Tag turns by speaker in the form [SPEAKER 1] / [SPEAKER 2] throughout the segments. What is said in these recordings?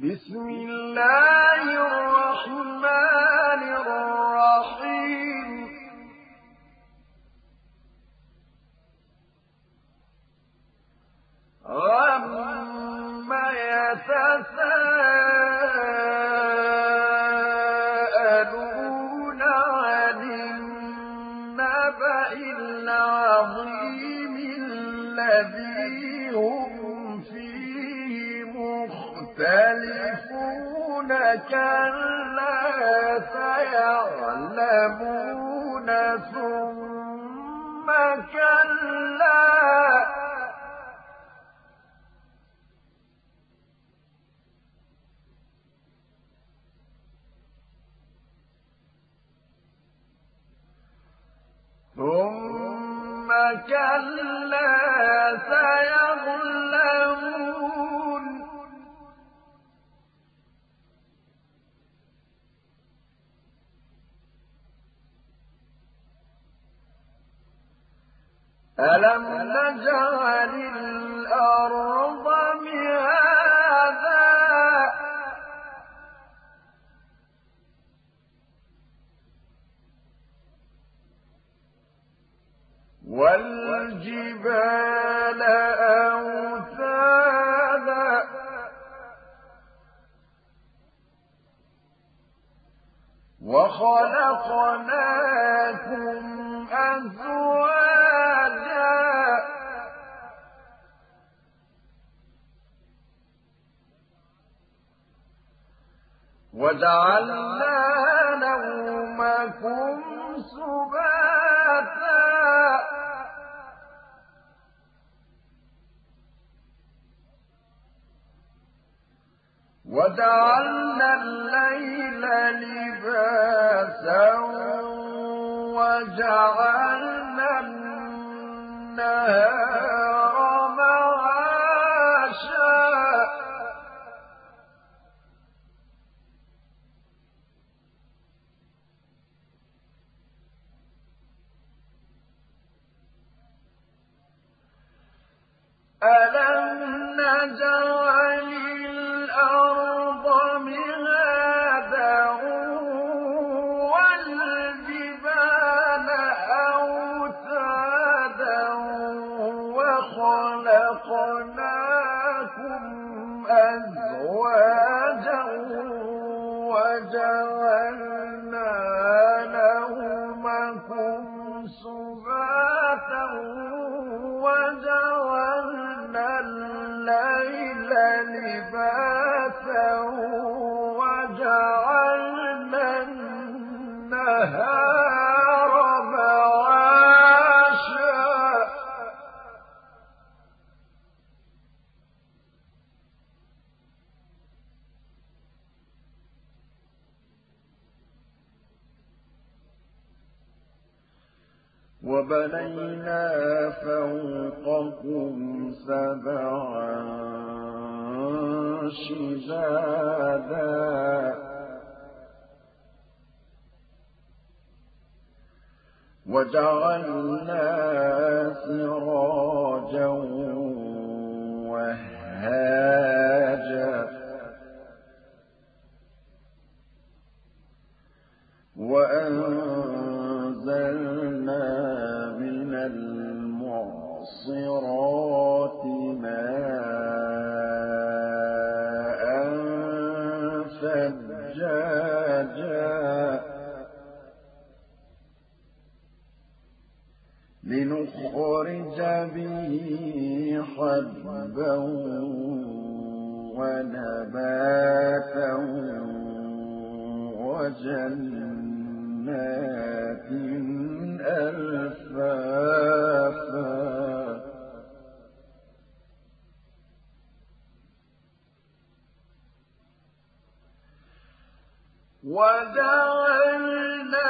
[SPEAKER 1] بسم الله الرحمن الرحيم. عم يتساءلون كلا سيعلمون ثم كلا. ثم كلا سيظلمون ألم نجعل الأرض مهادا؟ والجبال أوتادا؟ وخلقناكم أزواجا وجعلنا نومكم سباتا. وجعلنا الليل لباسا وجعلنا النهار معاشا. ألم نجعل الأرض والجبال أوتادا وخلقناكم أزواجا سباتا وجعلنا وبنينا فوقكم سبعا شدادا. وجعلنا سراجا وهاجا ثجاجا لنخرج به حبا ونباتا وجنات ألفافا وجعلنا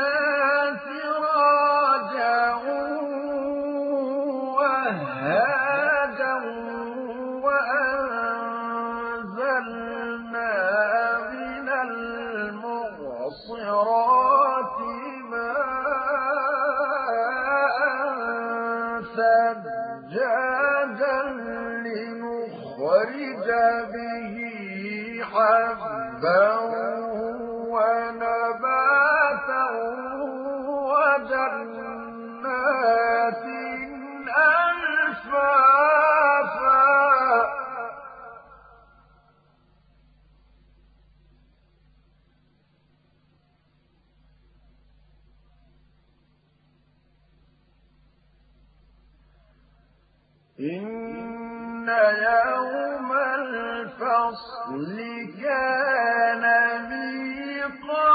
[SPEAKER 1] إن يوم الفصل كان ميقاتا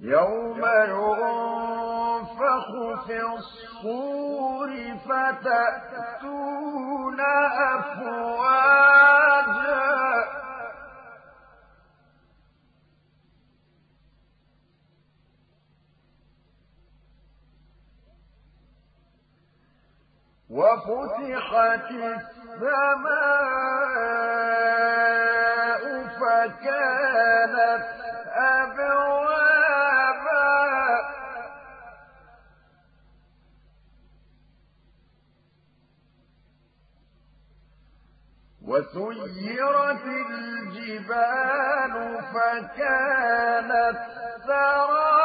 [SPEAKER 1] يوم ينفخ في الصور فتأتون أفواجا وفتحت السماء فكانت أبوابا. وسيرت الجبال فكانت سرابا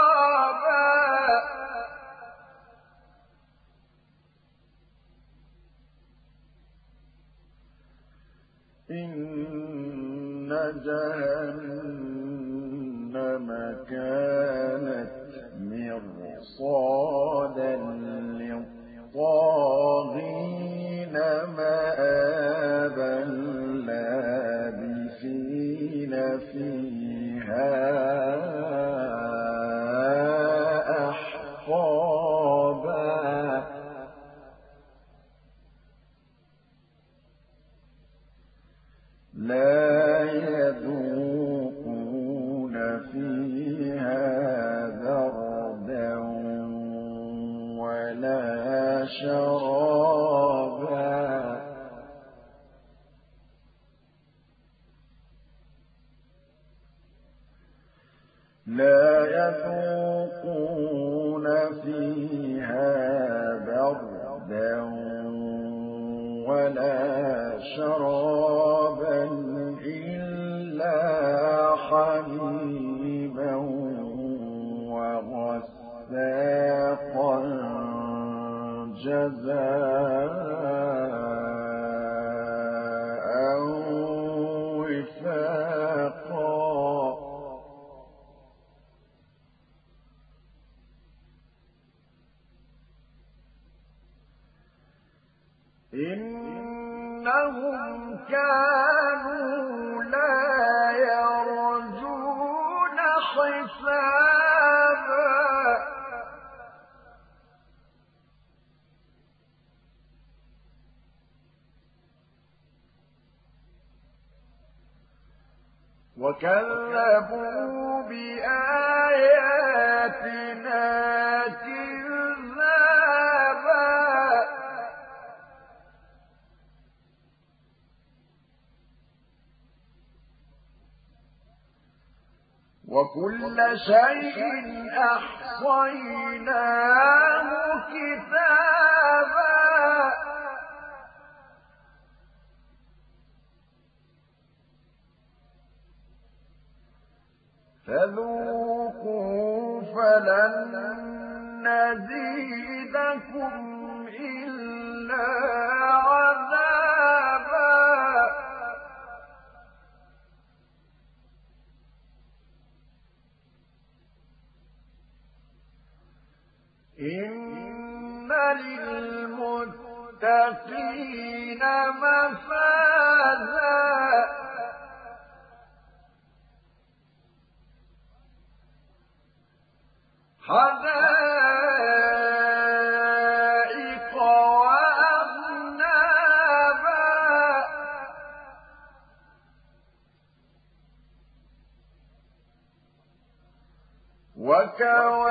[SPEAKER 1] إن جهنم كانت مرصادا. ولا شرابا إنهم كانوا لا يرجون حسابا. وكذبوا بآياتنا وكل شيء أحصيناه كتابا. فذوقوا فلن نزيدكم إلا إن للمتقين مفازا حدائق وأعنابا وكواعب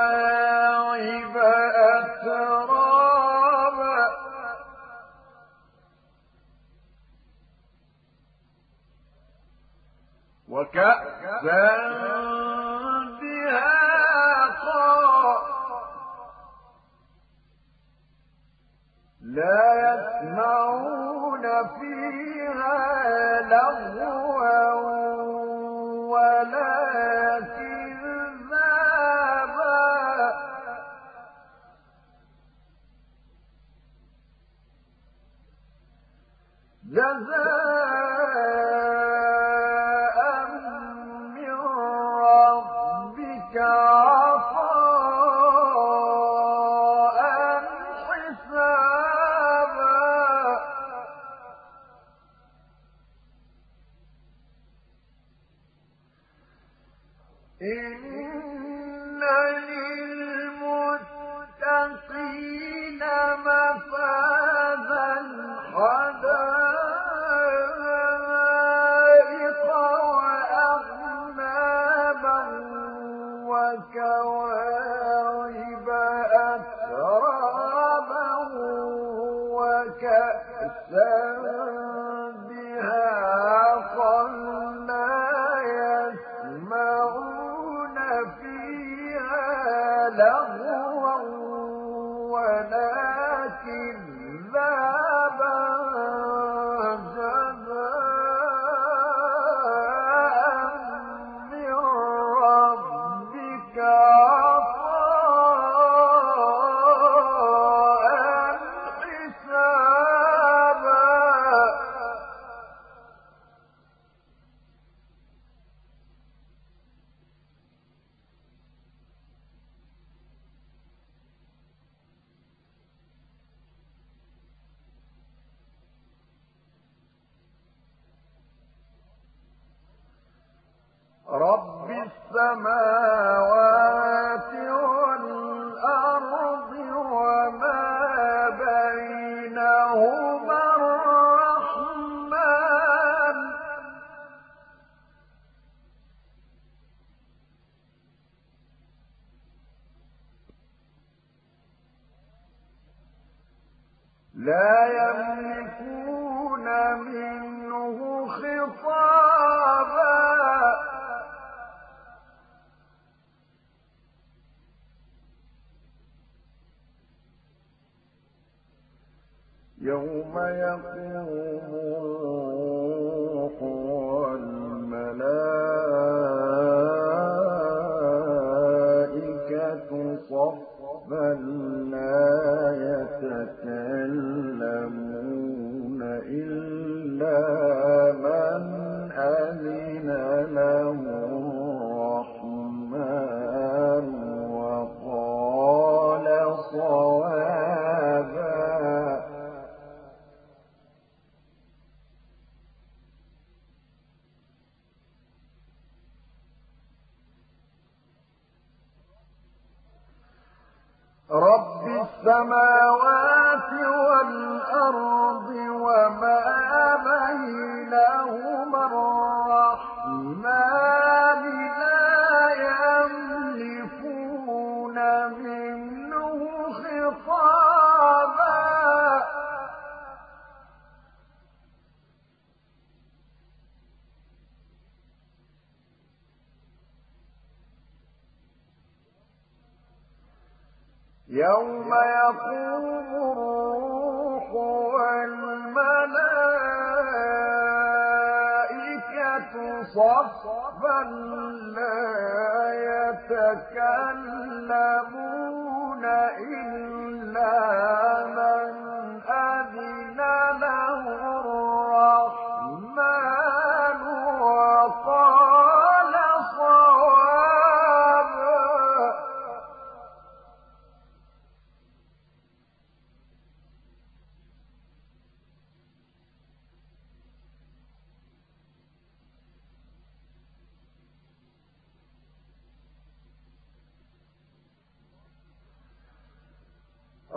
[SPEAKER 1] وكأسا دهاقا لا يسمعون فيها لغوا ولا كذابا. جزاء فَسَاءَ لا يملكون منه خطابا. يوم يقوم الروح والملائكة صفا لا يتكلمون صفا لا يتكلمون إلا من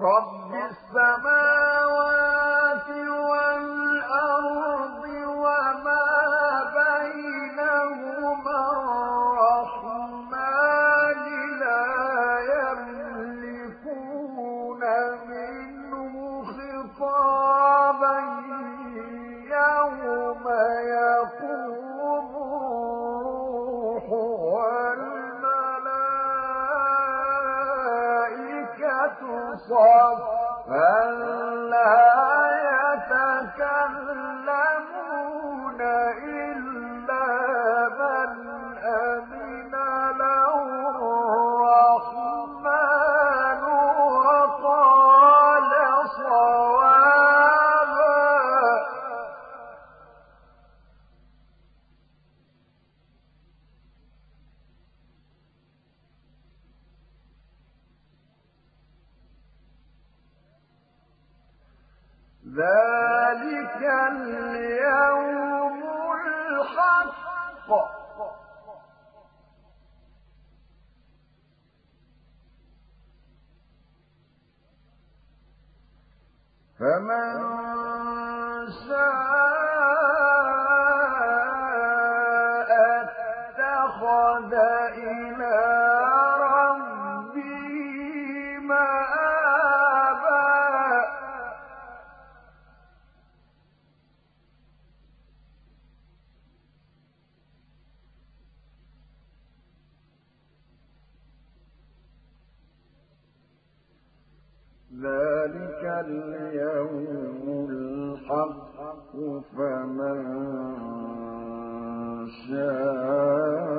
[SPEAKER 1] رب الحق فمن ذلك اليوم الحق فمن شاء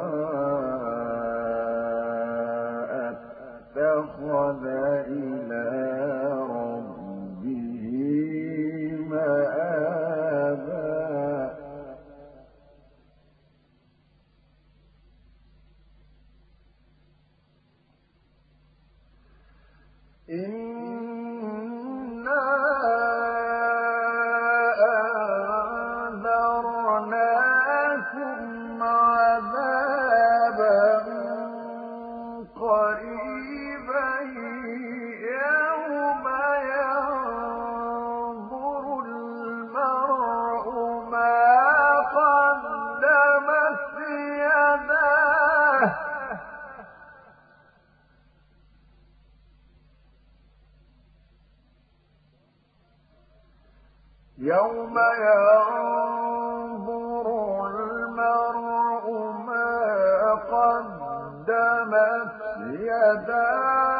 [SPEAKER 1] قدمت يداه